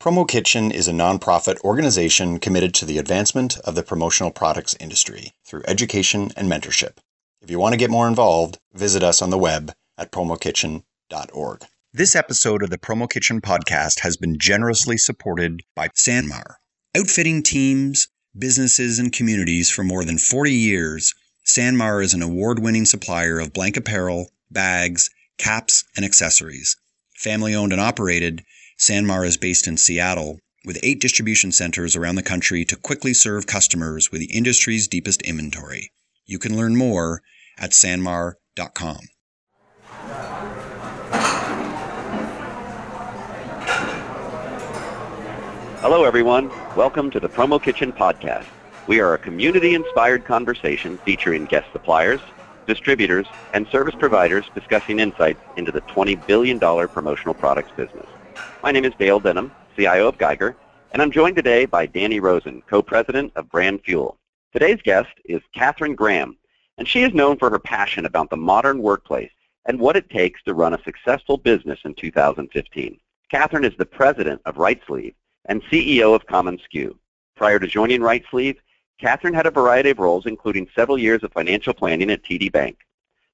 Promo Kitchen is a nonprofit organization committed to the advancement of the promotional products industry through education and mentorship. If you want to get more involved, visit us on the web at promokitchen.org. This episode of the Promo Kitchen podcast has been generously supported by Sanmar. Outfitting teams, businesses, and communities for more than 40 years, Sanmar is an award winning supplier of blank apparel, bags, caps, and accessories. Family owned and operated, Sanmar is based in Seattle, with eight distribution centers around the country to quickly serve customers with the industry's deepest inventory. You can learn more at sanmar.com. Hello, everyone. Welcome to the Promo Kitchen Podcast. We are a community-inspired conversation featuring guest suppliers, distributors, and service providers discussing insights into the $20 billion promotional products business. My name is Dale Denham, CIO of Geiger, and I'm joined today by Danny Rosen, co-president of Brand Fuel. Today's guest is Catherine Graham, and she is known for her passion about the modern workplace and what it takes to run a successful business in 2015. Catherine is the president of RightSleeve and CEO of commonsku. Prior to joining RightSleeve, Catherine had a variety of roles, including several years of financial planning at TD Bank.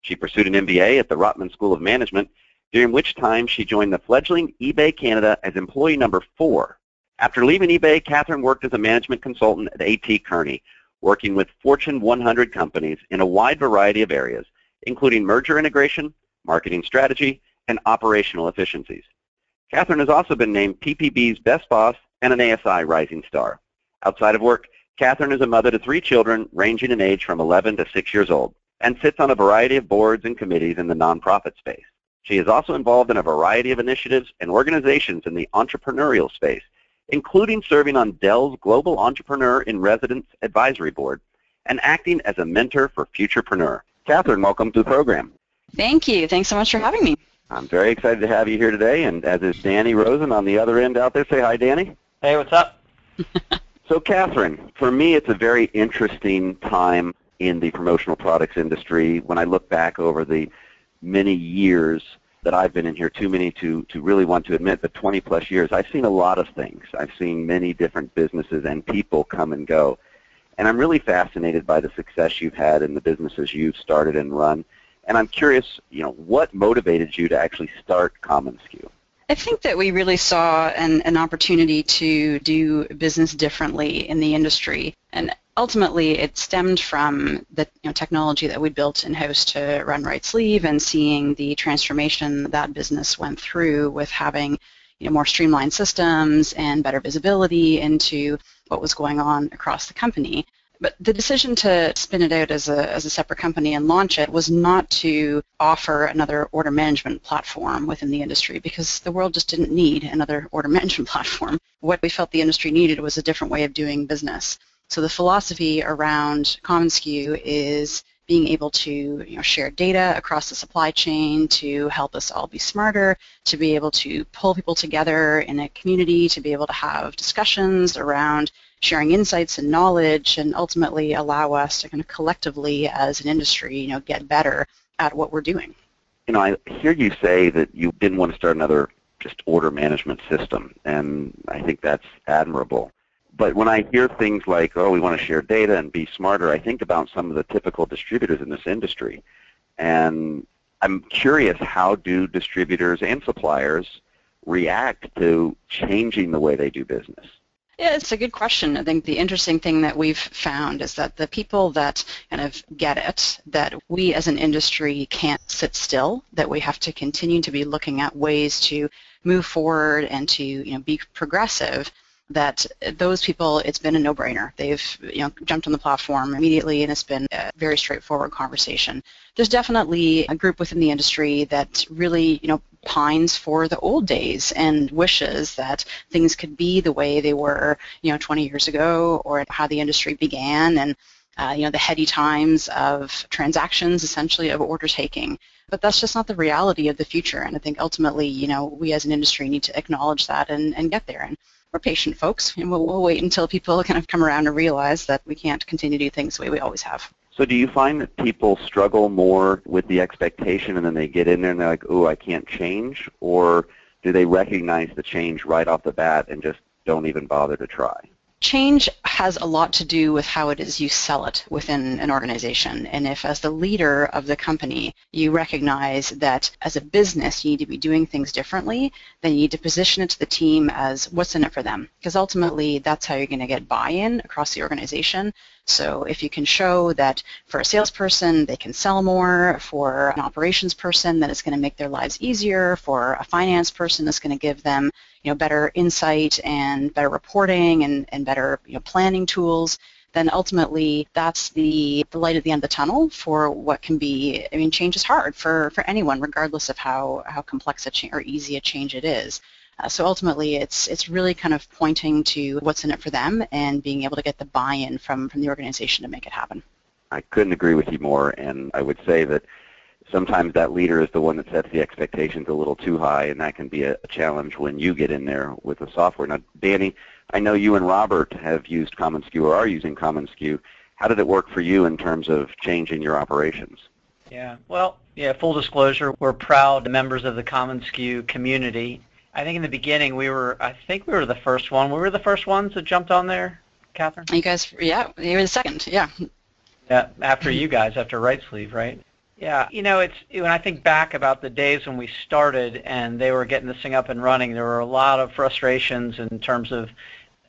She pursued an MBA at the Rotman School of Management during which time she joined the fledgling eBay Canada as employee number four. After leaving eBay, Catherine worked as a management consultant at A.T. Kearney, working with Fortune 100 companies in a wide variety of areas, including merger integration, marketing strategy, and operational efficiencies. Catherine has also been named PPB's Best Boss and an ASI Rising Star. Outside of work, Catherine is a mother to three children ranging in age from 11 to 6 years old and sits on a variety of boards and committees in the nonprofit space. She is also involved in a variety of initiatives and organizations in the entrepreneurial space, including serving on Dell's Global Entrepreneur in Residence Advisory Board and acting as a mentor for Futurpreneur. Catherine, welcome to the program. Thank you. Thanks so much for having me. I'm very excited to have you here today, and as is Danny Rosen on the other end out there. Say hi, Danny. Hey, what's up? so, Catherine, for me, it's a very interesting time in the promotional products industry when I look back over the many years that I've been in here, too many to, to really want to admit, but 20 plus years, I've seen a lot of things. I've seen many different businesses and people come and go. And I'm really fascinated by the success you've had in the businesses you've started and run. And I'm curious, you know, what motivated you to actually start commonsku? I think that we really saw an, an opportunity to do business differently in the industry. And ultimately it stemmed from the you know, technology that we built in-house to run RightSleeve and seeing the transformation that business went through with having you know, more streamlined systems and better visibility into what was going on across the company. But the decision to spin it out as a, as a separate company and launch it was not to offer another order management platform within the industry because the world just didn't need another order management platform. What we felt the industry needed was a different way of doing business. So the philosophy around commonsku is being able to you know, share data across the supply chain to help us all be smarter, to be able to pull people together in a community, to be able to have discussions around sharing insights and knowledge, and ultimately allow us to kind of collectively as an industry, you know, get better at what we're doing. You know, I hear you say that you didn't want to start another just order management system, and I think that's admirable. But when I hear things like, oh, we want to share data and be smarter, I think about some of the typical distributors in this industry. And I'm curious, how do distributors and suppliers react to changing the way they do business? Yeah, it's a good question. I think the interesting thing that we've found is that the people that kind of get it, that we as an industry can't sit still, that we have to continue to be looking at ways to move forward and to you know, be progressive, that those people, it's been a no-brainer. They've you know jumped on the platform immediately, and it's been a very straightforward conversation. There's definitely a group within the industry that really you know pines for the old days and wishes that things could be the way they were you know 20 years ago, or how the industry began, and uh, you know the heady times of transactions, essentially of order taking. But that's just not the reality of the future, and I think ultimately, you know, we as an industry need to acknowledge that and, and get there. And we're patient folks, and we'll, we'll wait until people kind of come around and realize that we can't continue to do things the way we always have. So do you find that people struggle more with the expectation and then they get in there and they're like, oh, I can't change? Or do they recognize the change right off the bat and just don't even bother to try? Change has a lot to do with how it is you sell it within an organization. And if as the leader of the company, you recognize that as a business you need to be doing things differently, then you need to position it to the team as what's in it for them. Because ultimately that's how you're going to get buy-in across the organization. So if you can show that for a salesperson they can sell more, for an operations person that it's going to make their lives easier, for a finance person it's going to give them you know, better insight and better reporting and, and better you know, planning tools, then ultimately that's the, the light at the end of the tunnel for what can be, I mean, change is hard for, for anyone, regardless of how, how complex a cha- or easy a change it is. Uh, so ultimately, it's it's really kind of pointing to what's in it for them and being able to get the buy-in from from the organization to make it happen. I couldn't agree with you more, and I would say that sometimes that leader is the one that sets the expectations a little too high, and that can be a, a challenge when you get in there with the software. Now, Danny, I know you and Robert have used commonsku or are using commonsku. How did it work for you in terms of changing your operations? Yeah, well, yeah, full disclosure, we're proud members of the commonsku community. I think in the beginning we were, I think we were the first one. We were the first ones that jumped on there, Catherine? You guys, yeah, you were the second, yeah. Yeah, after you guys, after Right Sleeve, right? Yeah, you know, it's when I think back about the days when we started and they were getting this thing up and running, there were a lot of frustrations in terms of,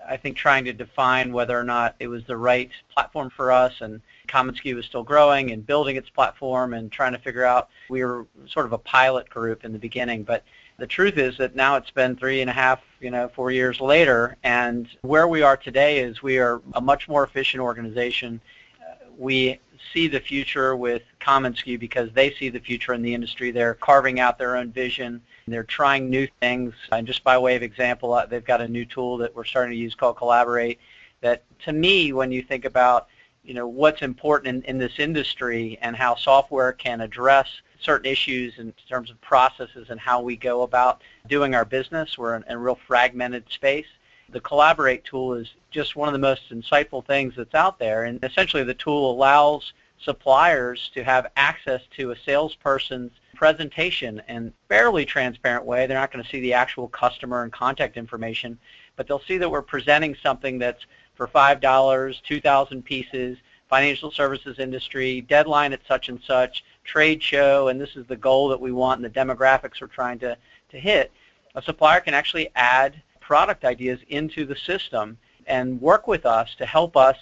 I think, trying to define whether or not it was the right platform for us. And commonsku was still growing and building its platform and trying to figure out, we were sort of a pilot group in the beginning, but the truth is that now it's been three and a half, you know, four years later, and where we are today is we are a much more efficient organization. We see the future with commonsku because they see the future in the industry. They're carving out their own vision. They're trying new things. And just by way of example, uh, they've got a new tool that we're starting to use called Collaborate that to me, when you think about you know what's important in, in this industry and how software can address certain issues in terms of processes and how we go about doing our business. We're in a real fragmented space. The Collaborate tool is just one of the most insightful things that's out there. And essentially the tool allows suppliers to have access to a salesperson's presentation in a fairly transparent way. They're not going to see the actual customer and contact information, but they'll see that we're presenting something that's for $5, 2,000 pieces, financial services industry, deadline at such and such, trade show, and this is the goal that we want and the demographics we're trying to, to hit. A supplier can actually add product ideas into the system and work with us to help us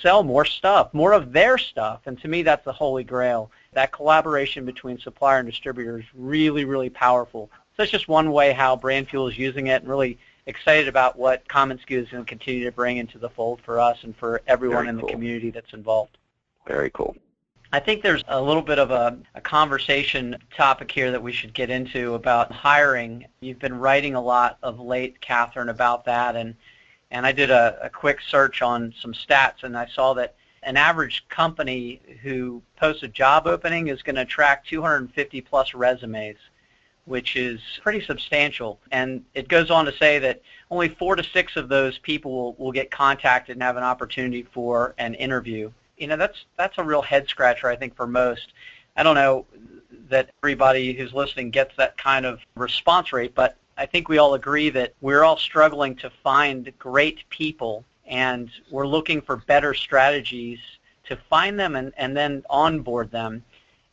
sell more stuff, more of their stuff. And to me, that's the holy grail. That collaboration between supplier and distributor is really, really powerful. So that's just one way how Brandfuel is using it and really excited about what Common commonsku is going to continue to bring into the fold for us and for everyone Very in cool. the community that's involved. Very cool. I think there's a little bit of a, conversation topic here that we should get into about hiring. You've been writing a lot of late, Catherine, about that, and and I did a, a quick search on some stats, and I saw that an average company who posts a job opening is going to attract 250 plus resumes, which is pretty substantial. And it goes on to say that only four to six of those people will, will get contacted and have an opportunity for an interview you know that's that's a real head scratcher I think for most. I don't know that everybody who's listening gets that kind of response rate, but I think we all agree that we're all struggling to find great people and we're looking for better strategies to find them and, and then onboard them.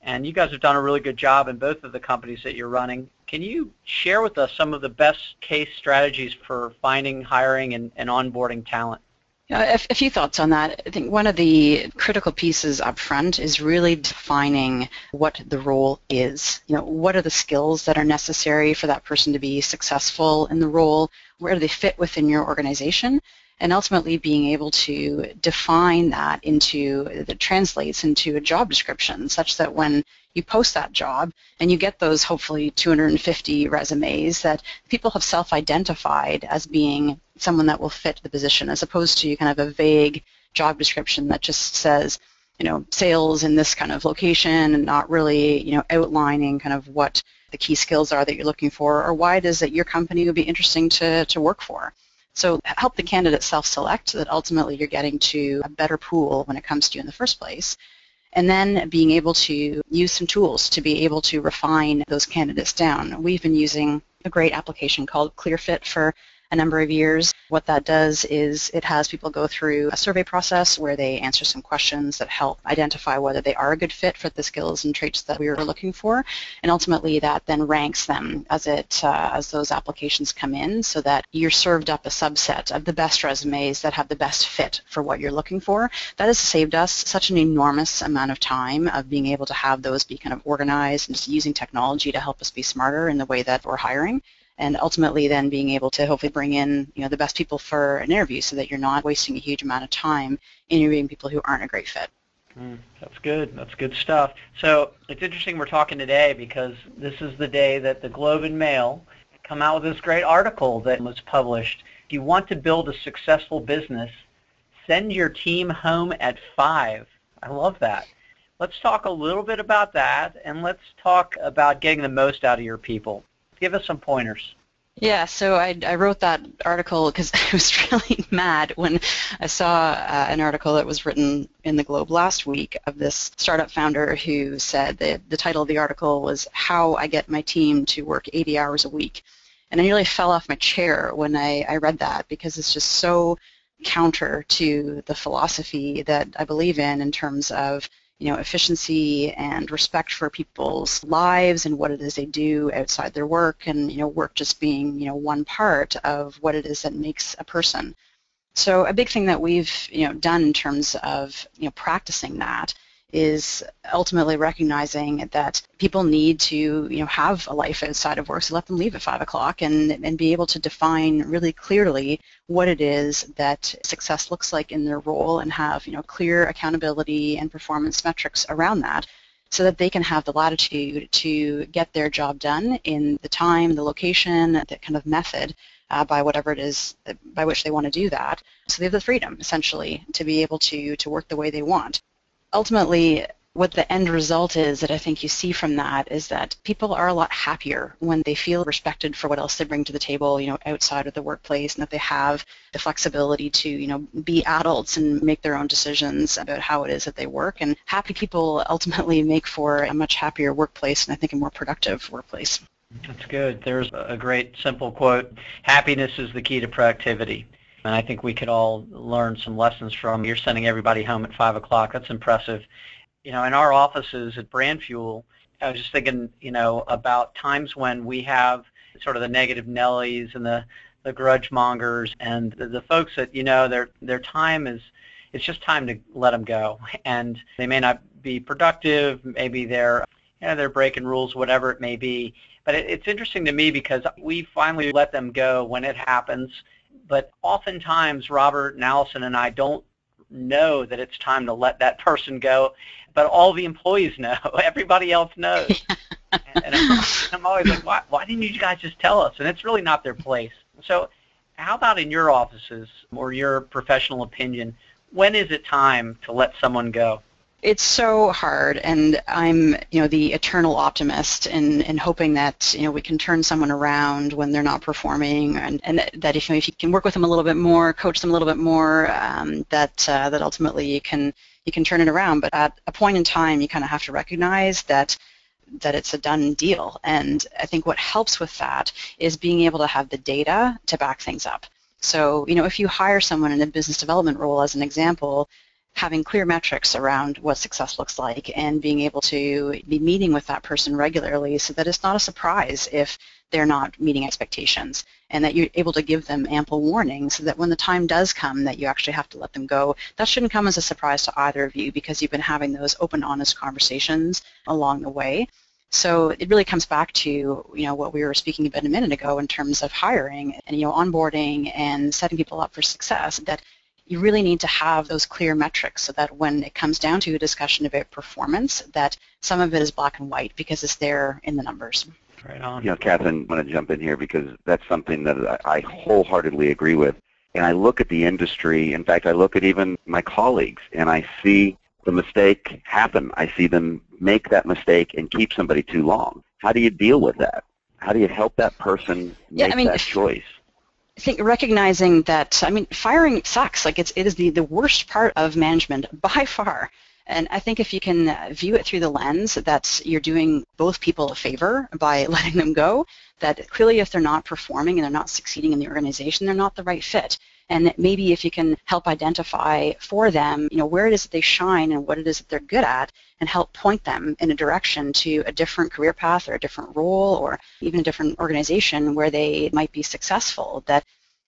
And you guys have done a really good job in both of the companies that you're running. Can you share with us some of the best case strategies for finding, hiring, and, and onboarding talent? Uh, a, a, few thoughts on that. I think one of the critical pieces up front is really defining what the role is. You know, what are the skills that are necessary for that person to be successful in the role? Where do they fit within your organization? And ultimately being able to define that into, that translates into a job description such that when you post that job and you get those hopefully 250 resumes that people have self-identified as being someone that will fit the position as opposed to kind of a vague job description that just says, you know, sales in this kind of location and not really, you know, outlining kind of what the key skills are that you're looking for or why it is that your company would be interesting to, to work for. So help the candidate self-select so that ultimately you're getting to a better pool when it comes to you in the first place. and then being able to use some tools to be able to refine those candidates down. We've been using a great application called ClearFit for a number of years. What that does is it has people go through a survey process where they answer some questions that help identify whether they are a good fit for the skills and traits that we were looking for, and ultimately that then ranks them as it uh, as those applications come in, so that you're served up a subset of the best resumes that have the best fit for what you're looking for. That has saved us such an enormous amount of time of being able to have those be kind of organized and just using technology to help us be smarter in the way that we're hiring and ultimately then being able to hopefully bring in you know the best people for an interview so that you're not wasting a huge amount of time interviewing people who aren't a great fit. Mm, that's good. That's good stuff. So it's interesting we're talking today because this is the day that the Globe and Mail come out with this great article that was published. If you want to build a successful business, send your team home at five. I love that. Let's talk a little bit about that, and let's talk about getting the most out of your people give us some pointers. Yeah, so I, I wrote that article because I was really mad when I saw uh, an article that was written in the Globe last week of this startup founder who said that the title of the article was How I Get My Team to Work 80 Hours a Week. And I nearly fell off my chair when I, I read that because it's just so counter to the philosophy that I believe in in terms of you know, efficiency and respect for people's lives and what it is they do outside their work and, you know, work just being, you know, one part of what it is that makes a person. So a big thing that we've, you know, done in terms of, you know, practicing that is ultimately recognizing that people need to you know have a life outside of work so let them leave at five o'clock and and be able to define really clearly what it is that success looks like in their role and have you know clear accountability and performance metrics around that so that they can have the latitude to get their job done in the time, the location, the kind of method uh, by whatever it is by which they want to do that. So they have the freedom, essentially, to be able to, to work the way they want ultimately what the end result is that I think you see from that is that people are a lot happier when they feel respected for what else they bring to the table, you know, outside of the workplace, and that they have the flexibility to, you know, be adults and make their own decisions about how it is that they work. And happy people ultimately make for a much happier workplace, and I think a more productive workplace. That's good. There's a great simple quote: "Happiness is the key to productivity." And I think we could all learn some lessons from you're sending everybody home at 5 o'clock. That's impressive. You know, in our offices at Brand Fuel, I was just thinking, you know, about times when we have sort of the negative Nellies and the, the grudge mongers and the, the folks that, you know, their, their time is, it's just time to let them go. And they may not be productive. Maybe they're, you know, they're breaking rules, whatever it may be. But it, it's interesting to me because we finally let them go when it happens but oftentimes Robert and Allison and I don't know that it's time to let that person go, but all the employees know. Everybody else knows. and, and I'm, I'm, always like, why, why didn't you guys just tell us? And it's really not their place. So how about in your offices or your professional opinion, when is it time to let someone go? It's so hard and i'm you know the eternal optimist and and hoping that you know we can turn someone around when they're not performing and, and that if, you know, if you can work with them a little bit more coach them a little bit more um, that uh, that ultimately you can you can turn it around. But at a point in time you kind of have to recognize that that it's a done deal. And i think what helps with that is being able to have the data to back things up. So you know if you hire someone in a business development role as an example having clear metrics around what success looks like and being able to be meeting with that person regularly so that it's not a surprise if they're not meeting expectations and that you're able to give them ample warning so that when the time does come that you actually have to let them go, that shouldn't come as a surprise to either of you because you've been having those open, honest conversations along the way. So it really comes back to you know what we were speaking about a minute ago in terms of hiring and you know onboarding and setting people up for success. That you really need to have those clear metrics so that when it comes down to a discussion about performance, that some of it is black and white because it's there in the numbers. Right on. You know, Catherine, I want to jump in here because that's something that I wholeheartedly agree with. And I look at the industry, in fact, I look at even my colleagues, and I see the mistake happen. I see them make that mistake and keep somebody too long. How do you deal with that? How do you help that person make yeah, I mean, that choice? I think recognizing that I mean firing sucks. Like it's it is the, the worst part of management by far. And I think if you can uh, view it through the lens that you're doing both people a favor by letting them go, that clearly if they're not performing and they're not succeeding in the organization, they're not the right fit. And maybe if you can help identify for them, you know, where it is that they shine and what it is that they're good at and help point them in a direction to a different career path or a different role or even a different organization where they might be successful, that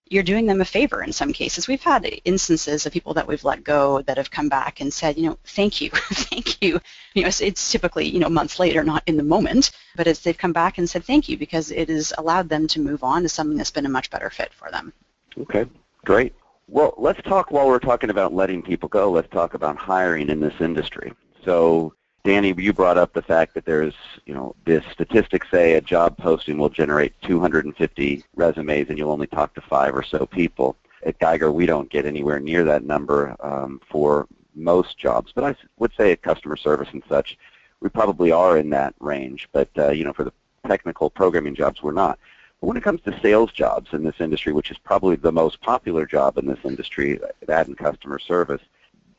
you're doing them a favor in some cases. We've had instances of people that we've let go that have come back and said, you know, thank you, thank you. You know, it's, it's, typically, you know, months later, not in the moment, but it's they've come back and said thank you because it has allowed them to move on to something that's been a much better fit for them. Okay, great. Well, let's talk while we're talking about letting people go, let's talk about hiring in this industry. So Danny, you brought up the fact that there's, you know, the statistics say a job posting will generate 250 resumes and you'll only talk to five or so people. At Geiger, we don't get anywhere near that number um, for most jobs, but I would say at customer service and such, we probably are in that range. But, uh, you know, for the technical programming jobs, we're not. But when it comes to sales jobs in this industry, which is probably the most popular job in this industry, that and customer service,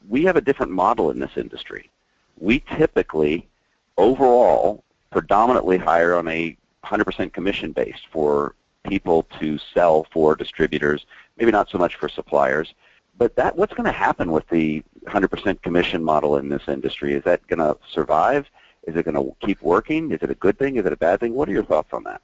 we have a different model in this industry we typically, overall, predominantly hire on a 100% commission base for people to sell for distributors, maybe not so much for suppliers. But that, what's going to happen with the 100% commission model in this industry? Is that going to survive? Is it going to keep working? Is it a good thing? Is it a bad thing? What are your thoughts on that?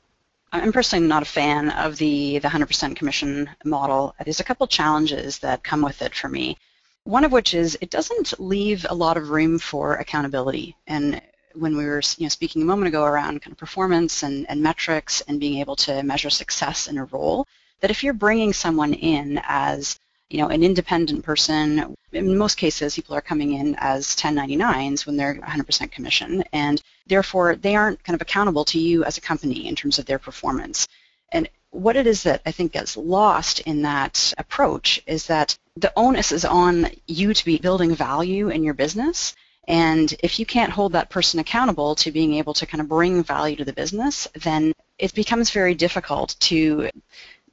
I'm personally not a fan of the, the 100% commission model. There's a couple challenges that come with it for me. One of which is it doesn't leave a lot of room for accountability. And when we were you know, speaking a moment ago around kind of performance and, and metrics and being able to measure success in a role, that if you're bringing someone in as you know, an independent person, in most cases people are coming in as 1099s when they're 100% commission, and therefore they aren't kind of accountable to you as a company in terms of their performance. And what it is that I think gets lost in that approach is that the onus is on you to be building value in your business. And if you can't hold that person accountable to being able to kind of bring value to the business, then it becomes very difficult to,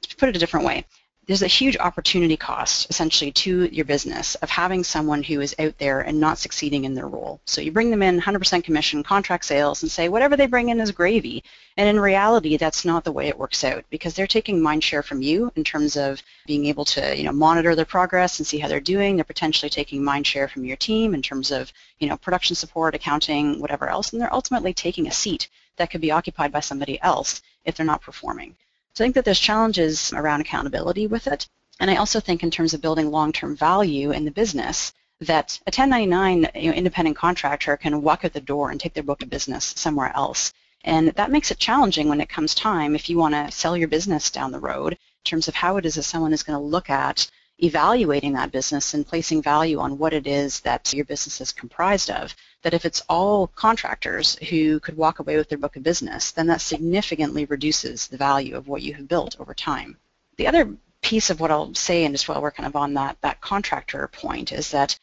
to put it a different way there's a huge opportunity cost essentially to your business of having someone who is out there and not succeeding in their role. So you bring them in 100% commission, contract sales, and say whatever they bring in is gravy. And in reality, that's not the way it works out because they're taking mind share from you in terms of being able to you know, monitor their progress and see how they're doing. They're potentially taking mind share from your team in terms of you know, production support, accounting, whatever else. And they're ultimately taking a seat that could be occupied by somebody else if they're not performing. So I think that there's challenges around accountability with it. And I also think in terms of building long-term value in the business, that a 1099 you know, independent contractor can walk out the door and take their book of business somewhere else. And that makes it challenging when it comes time if you want to sell your business down the road in terms of how it is that someone is going to look at evaluating that business and placing value on what it is that your business is comprised of, that if it's all contractors who could walk away with their book of business, then that significantly reduces the value of what you have built over time. The other piece of what I'll say, and just while we're kind of on that, that contractor point, is that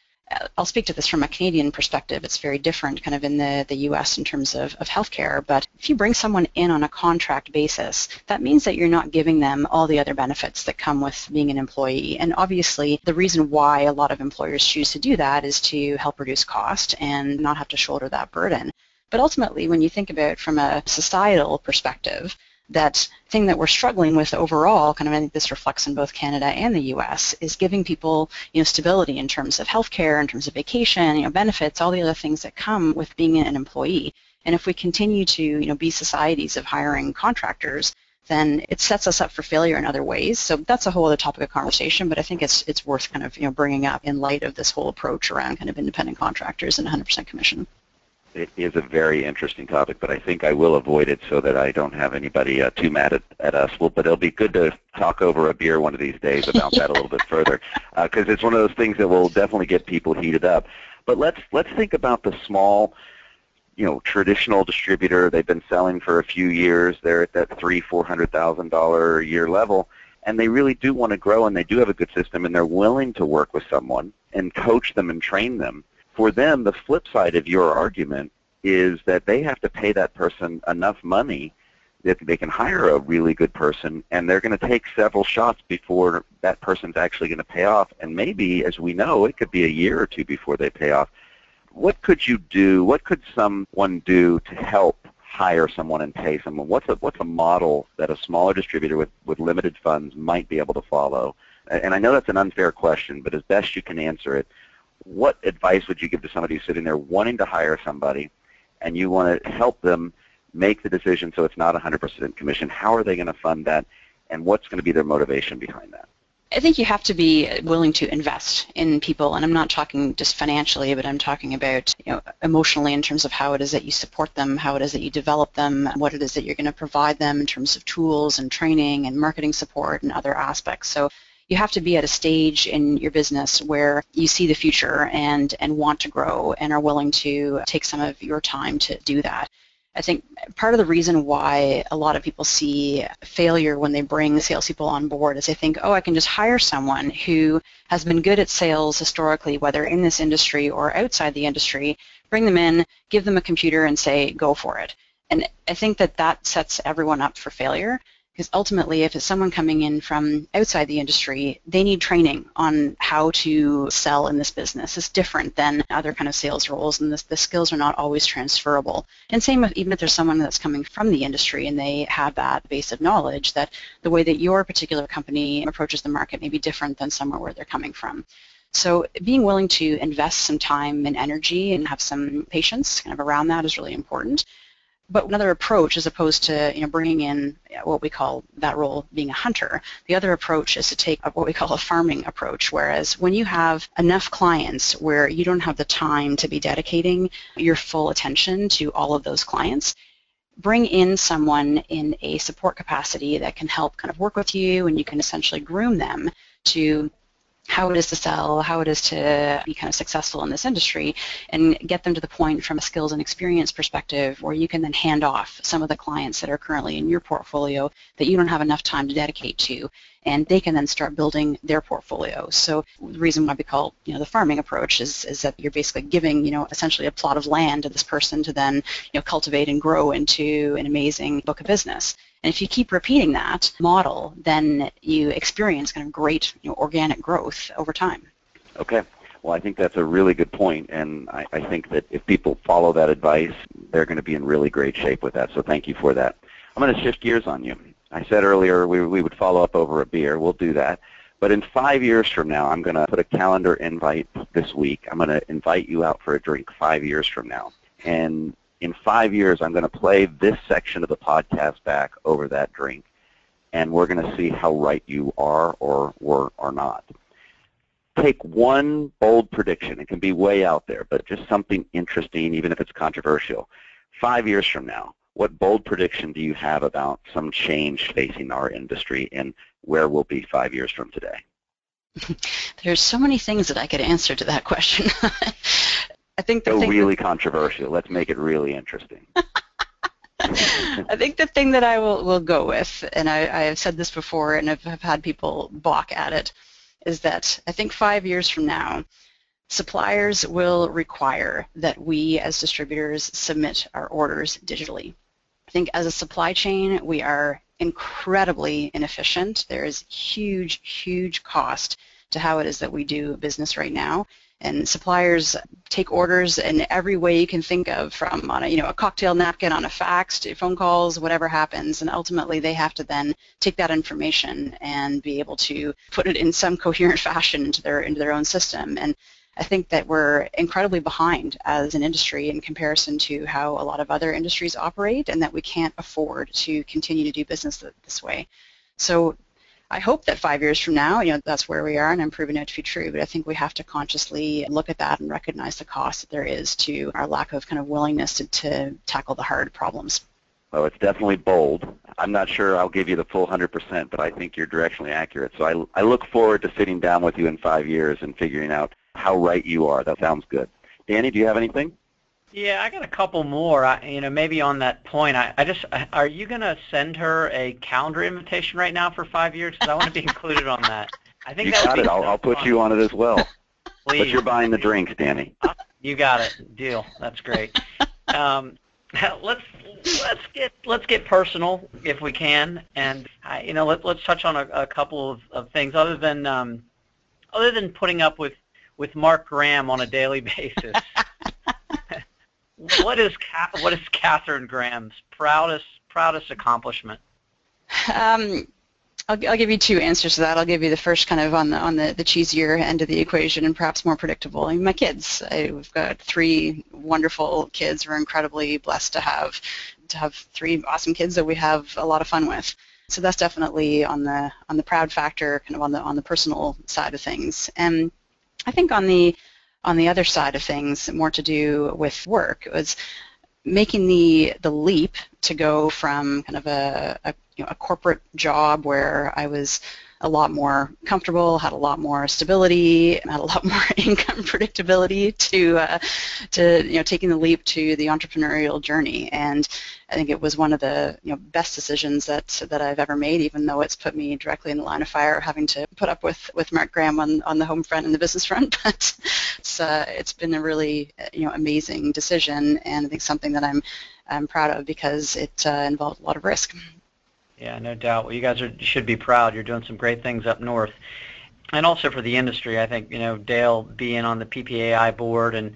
I'll speak to this from a Canadian perspective. It's very different kind of in the, the U.S. in terms of, of healthcare. But if you bring someone in on a contract basis, that means that you're not giving them all the other benefits that come with being an employee. And obviously, the reason why a lot of employers choose to do that is to help reduce cost and not have to shoulder that burden. But ultimately, when you think about it from a societal perspective, that thing that we're struggling with overall, kind of I think this reflects in both Canada and the U.S., is giving people you know stability in terms of healthcare, in terms of vacation, you know benefits, all the other things that come with being an employee. And if we continue to you know be societies of hiring contractors, then it sets us up for failure in other ways. So that's a whole other topic of conversation, but I think it's it's worth kind of you know bringing up in light of this whole approach around kind of independent contractors and 100% commission it is a very interesting topic, but I think I will avoid it so that I don't have anybody uh, too mad at, at us. Well, but it'll be good to talk over a beer one of these days about that a little bit further, because uh, it's one of those things that will definitely get people heated up. But let's let's think about the small, you know, traditional distributor. They've been selling for a few years. They're at that three, four hundred thousand dollar a year level, and they really do want to grow, and they do have a good system, and they're willing to work with someone and coach them and train them for them, the flip side of your argument is that they have to pay that person enough money that they can hire a really good person, and they're going to take several shots before that person's actually going to pay off. And maybe, as we know, it could be a year or two before they pay off. what could you do? What could someone do to help hire someone and pay someone? What's a what's a model that a smaller distributor with, with limited funds might be able to follow? And I know that's an unfair question, but as best you can answer it, what advice would you give to somebody who's sitting there wanting to hire somebody and you want to help them make the decision so it's not 100% commission? How are they going to fund that and what's going to be their motivation behind that? I think you have to be willing to invest in people, and I'm not talking just financially, but I'm talking about you know emotionally in terms of how it is that you support them, how it is that you develop them, what it is that you're going to provide them in terms of tools and training and marketing support and other aspects. So you have to be at a stage in your business where you see the future and and want to grow and are willing to take some of your time to do that. I think part of the reason why a lot of people see failure when they bring salespeople on board is they think, oh, I can just hire someone who has been good at sales historically, whether in this industry or outside the industry, bring them in, give them a computer and say, go for it. And I think that that sets everyone up for failure because ultimately if it's someone coming in from outside the industry, they need training on how to sell in this business. It's different than other kind of sales roles and the skills are not always transferable. And same with even if there's someone that's coming from the industry and they have that base of knowledge that the way that your particular company approaches the market may be different than somewhere where they're coming from. So being willing to invest some time and energy and have some patience kind of around that is really important but another approach as opposed to you know bringing in what we call that role being a hunter. The other approach is to take what we call a farming approach whereas when you have enough clients where you don't have the time to be dedicating your full attention to all of those clients bring in someone in a support capacity that can help kind of work with you and you can essentially groom them to how it is to sell, how it is to be kind of successful in this industry, and get them to the point from a skills and experience perspective where you can then hand off some of the clients that are currently in your portfolio that you don't have enough time to dedicate to, and they can then start building their portfolio. So the reason why we call you know the farming approach is, is that you're basically giving you know essentially a plot of land to this person to then you know cultivate and grow into an amazing book of business. And if you keep repeating that model, then you experience kind of great you know, organic growth over time. Okay. Well, I think that's a really good point, and I, I think that if people follow that advice, they're going to be in really great shape with that. So thank you for that. I'm going to shift gears on you. I said earlier we, we would follow up over a beer. We'll do that. But in five years from now, I'm going to put a calendar invite this week. I'm going to invite you out for a drink five years from now. And in five years, I'm going to play this section of the podcast back over that drink, and we're going to see how right you are or were or not. Take one bold prediction. It can be way out there, but just something interesting, even if it's controversial. Five years from now, what bold prediction do you have about some change facing our industry and where we'll be five years from today? There's so many things that I could answer to that question. I think the so really controversial. Let's make it really interesting. I think the thing that I will, will go with, and I, I have said this before and I've, have had people balk at it, is that I think five years from now, suppliers will require that we as distributors submit our orders digitally. I think as a supply chain, we are incredibly inefficient. There is huge, huge cost to how it is that we do business right now and suppliers take orders in every way you can think of from on a you know a cocktail napkin on a fax to phone calls whatever happens and ultimately they have to then take that information and be able to put it in some coherent fashion into their into their own system and I think that we're incredibly behind as an industry in comparison to how a lot of other industries operate and that we can't afford to continue to do business this way. So I hope that five years from now, you know, that's where we are, and I'm proving it to be true. But I think we have to consciously look at that and recognize the cost that there is to our lack of kind of willingness to, to tackle the hard problems. Well, it's definitely bold. I'm not sure I'll give you the full 100%, but I think you're directionally accurate. So I, I look forward to sitting down with you in five years and figuring out how right you are. That sounds good. Danny, do you have anything? Yeah, I got a couple more. I, you know, maybe on that point, I, I just, are you going to send her a calendar invitation right now for five years? Because I want to be included on that. I think you that got it. I'll, I'll put you on it as well. Please. But you're buying the drinks, Danny. You got it. Deal. That's great. Um, let's let's get let's get personal if we can, and I, you know let let's touch on a, a couple of, of things other than um, other than putting up with with Mark Graham on a daily basis. What is what is Catherine Graham's proudest proudest accomplishment? Um, I'll, I'll, give you two answers to that. I'll give you the first kind of on the on the, the cheesier end of the equation and perhaps more predictable. I mean, my kids. I've got three wonderful kids. We're incredibly blessed to have to have three awesome kids that we have a lot of fun with. So that's definitely on the on the proud factor, kind of on the on the personal side of things. And I think on the on the other side of things, more to do with work, It was making the the leap to go from kind of a, a you know, a corporate job where I was a lot more comfortable, had a lot more stability, had a lot more income predictability to uh, to you know taking the leap to the entrepreneurial journey. And I think it was one of the you know best decisions that that I've ever made, even though it's put me directly in the line of fire, having to put up with with Mark Graham on, on the home front and the business front. But it's uh, it's been a really you know amazing decision, and I think something that I'm I'm proud of because it uh, involved a lot of risk. Yeah, no doubt. Well, you guys are, should be proud. You're doing some great things up north. And also for the industry, I think, you know, Dale being on the PPAI board and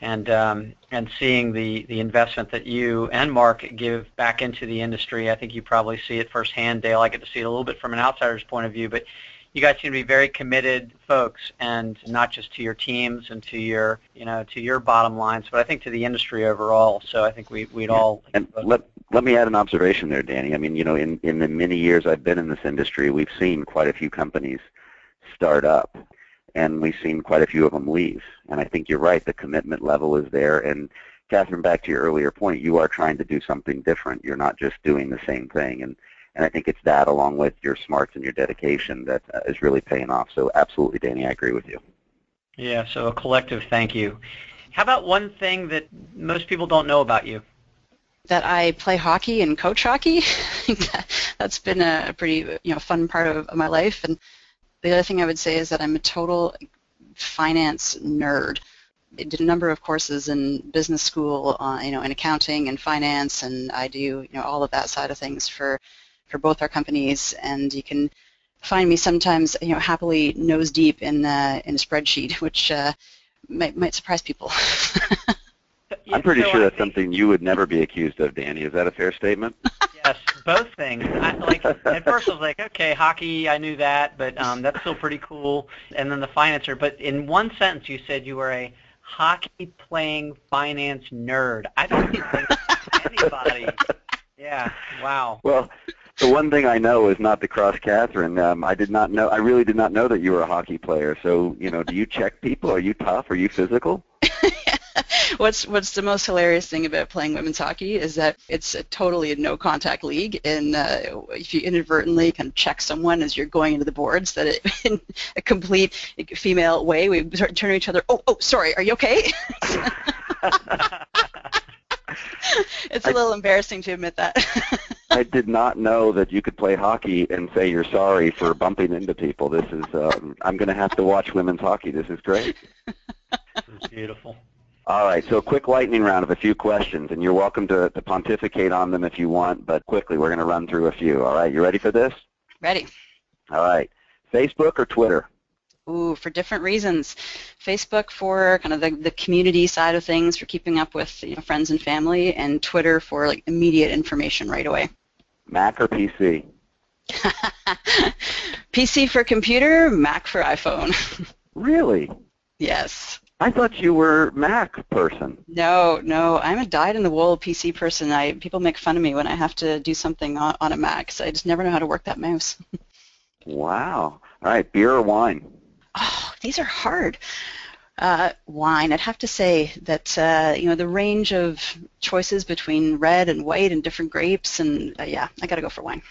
and um, and seeing the, the investment that you and Mark give back into the industry, I think you probably see it firsthand, Dale. I get to see it a little bit from an outsider's point of view, but you guys seem to be very committed folks, and not just to your teams and to your you know to your bottom lines, but I think to the industry overall. So I think we we'd all and let let me add an observation there, Danny. I mean, you know, in, in the many years I've been in this industry, we've seen quite a few companies start up, and we've seen quite a few of them leave. And I think you're right. The commitment level is there. And Catherine, back to your earlier point, you are trying to do something different. You're not just doing the same thing. And and I think it's that, along with your smarts and your dedication, that uh, is really paying off. So absolutely, Danny, I agree with you. Yeah. So a collective thank you. How about one thing that most people don't know about you? that I play hockey and coach hockey. That's been a pretty you know fun part of, my life. And the other thing I would say is that I'm a total finance nerd. I did a number of courses in business school, uh, you know, in accounting and finance, and I do you know all of that side of things for for both our companies. And you can find me sometimes you know happily nose deep in uh, in a spreadsheet, which uh, might might surprise people. I'm pretty so sure that's something you would never be accused of, Danny. Is that a fair statement? yes, both things. I, like at first I was like, okay, hockey, I knew that, but um, that's still pretty cool. And then the financer. But in one sentence, you said you were a hockey playing finance nerd. I don't think anybody. Yeah. Wow. Well. The one thing I know is not to cross Catherine. Um, I did not know. I really did not know that you were a hockey player. So, you know, do you check people? Are you tough? Are you physical? what's what's the most hilarious thing about playing women's hockey is that it's a totally a no contact league, and uh, if you inadvertently kind of check someone as you're going into the boards, that it, in a complete female way, we turn to each other. Oh, oh, sorry, are you okay? it's a little embarrassing to admit that. I did not know that you could play hockey and say you're sorry for bumping into people. This is um, I'm going to have to watch women's hockey. This is great. It's beautiful. All right, so a quick lightning round of a few questions, and you're welcome to, to pontificate on them if you want, but quickly, we're going to run through a few. All right, you ready for this? Ready. All right. Facebook or Twitter? Ooh, for different reasons. Facebook for kind of the, the community side of things, for keeping up with you know, friends and family, and Twitter for like immediate information right away. Mac or PC? PC for computer, Mac for iPhone. really? Yes. I thought you were Mac person. No, no, I'm a dyed-in-the-wool PC person. I people make fun of me when I have to do something on, on a Mac, so I just never know how to work that mouse. wow. All right, beer or wine? Oh, these are hard. Uh, wine. I'd have to say that uh, you know the range of choices between red and white and different grapes, and uh, yeah, I got to go for wine.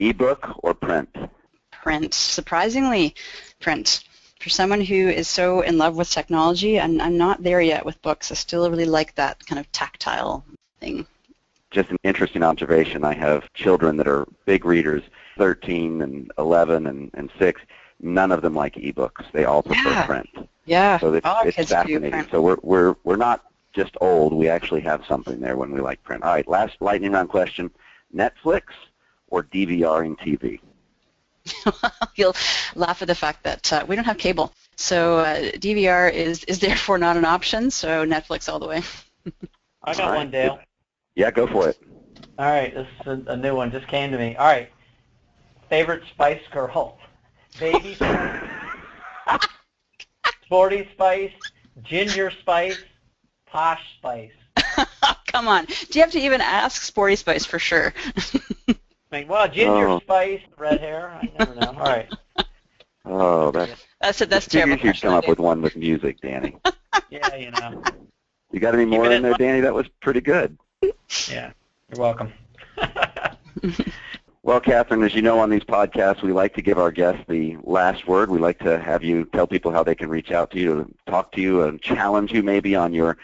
Ebook or print? Print. Surprisingly, print for someone who is so in love with technology, and I'm not there yet with books. I still really like that kind of tactile thing. Just an interesting observation. I have children that are big readers, 13 and 11 and, and 6. None of them like ebooks. They all prefer yeah. print. Yeah, so it's, all it's fascinating. So we're, we're, we're not just old. We actually have something there when we like print. All right, last lightning round question. Netflix or DVRing TV? You'll laugh at the fact that uh, we don't have cable. So uh, DVR is, is therefore not an option, so Netflix all the way. I got one, Dale. Yeah, go for it. All right, this is a, a new one. Just came to me. All right, favorite Spice Girl, Baby Spice, Sporty Spice, Ginger Spice, Posh Spice. Come on. Do you have to even ask Sporty Spice for sure? I mean, well, Ginger Oh. Spice, red hair. I never know. All right. Oh, that's That's it. That's you terrible. should come up with one with music, Danny. Yeah, you know. You got any more in there, Danny? That was pretty good. Yeah. You're welcome. Well, Catherine, as you know on these podcasts, we like to give our guests the last word. We like to have you tell people how they can reach out to you, talk to you, and challenge you maybe on your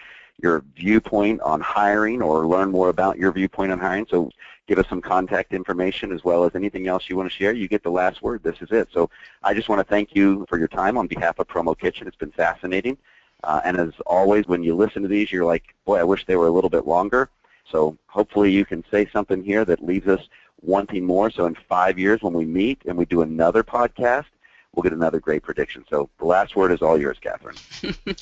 your viewpoint on hiring or learn more about your viewpoint on hiring. So give us some contact information as well as anything else you want to share. You get the last word. This is it. So I just want to thank you for your time on behalf of Promo Kitchen. It's been fascinating. Uh, and as always, when you listen to these, you're like, boy, I wish they were a little bit longer. So hopefully you can say something here that leaves us wanting more. So in five years when we meet and we do another podcast, we'll get another great prediction. So the last word is all yours, Catherine.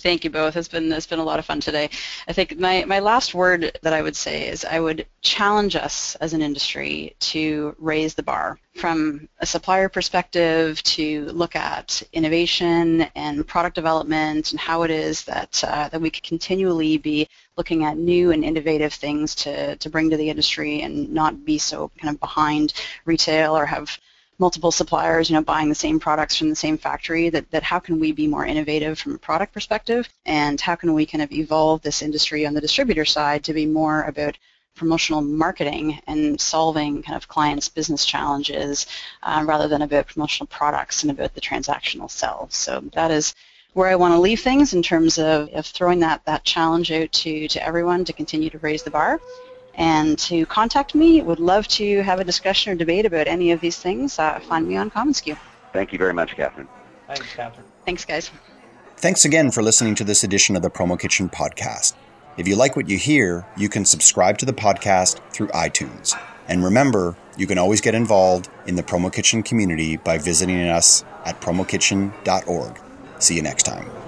Thank you both. It's been it's been a lot of fun today. I think my, my last word that I would say is I would challenge us as an industry to raise the bar from a supplier perspective to look at innovation and product development and how it is that uh, that we can continually be looking at new and innovative things to, to bring to the industry and not be so kind of behind retail or have multiple suppliers, you know, buying the same products from the same factory, that, that how can we be more innovative from a product perspective and how can we kind of evolve this industry on the distributor side to be more about promotional marketing and solving kind of clients' business challenges uh, rather than about promotional products and about the transactional sell. So that is where I want to leave things in terms of, of throwing that, that challenge out to, to everyone to continue to raise the bar and to contact me. Would love to have a discussion or debate about any of these things. Uh, find me on commonsku. Thank you very much, Catherine. Thanks, Catherine. Thanks, guys. Thanks again for listening to this edition of the Promo Kitchen podcast. If you like what you hear, you can subscribe to the podcast through iTunes. And remember, you can always get involved in the Promo Kitchen community by visiting us at promokitchen.org. See you next time.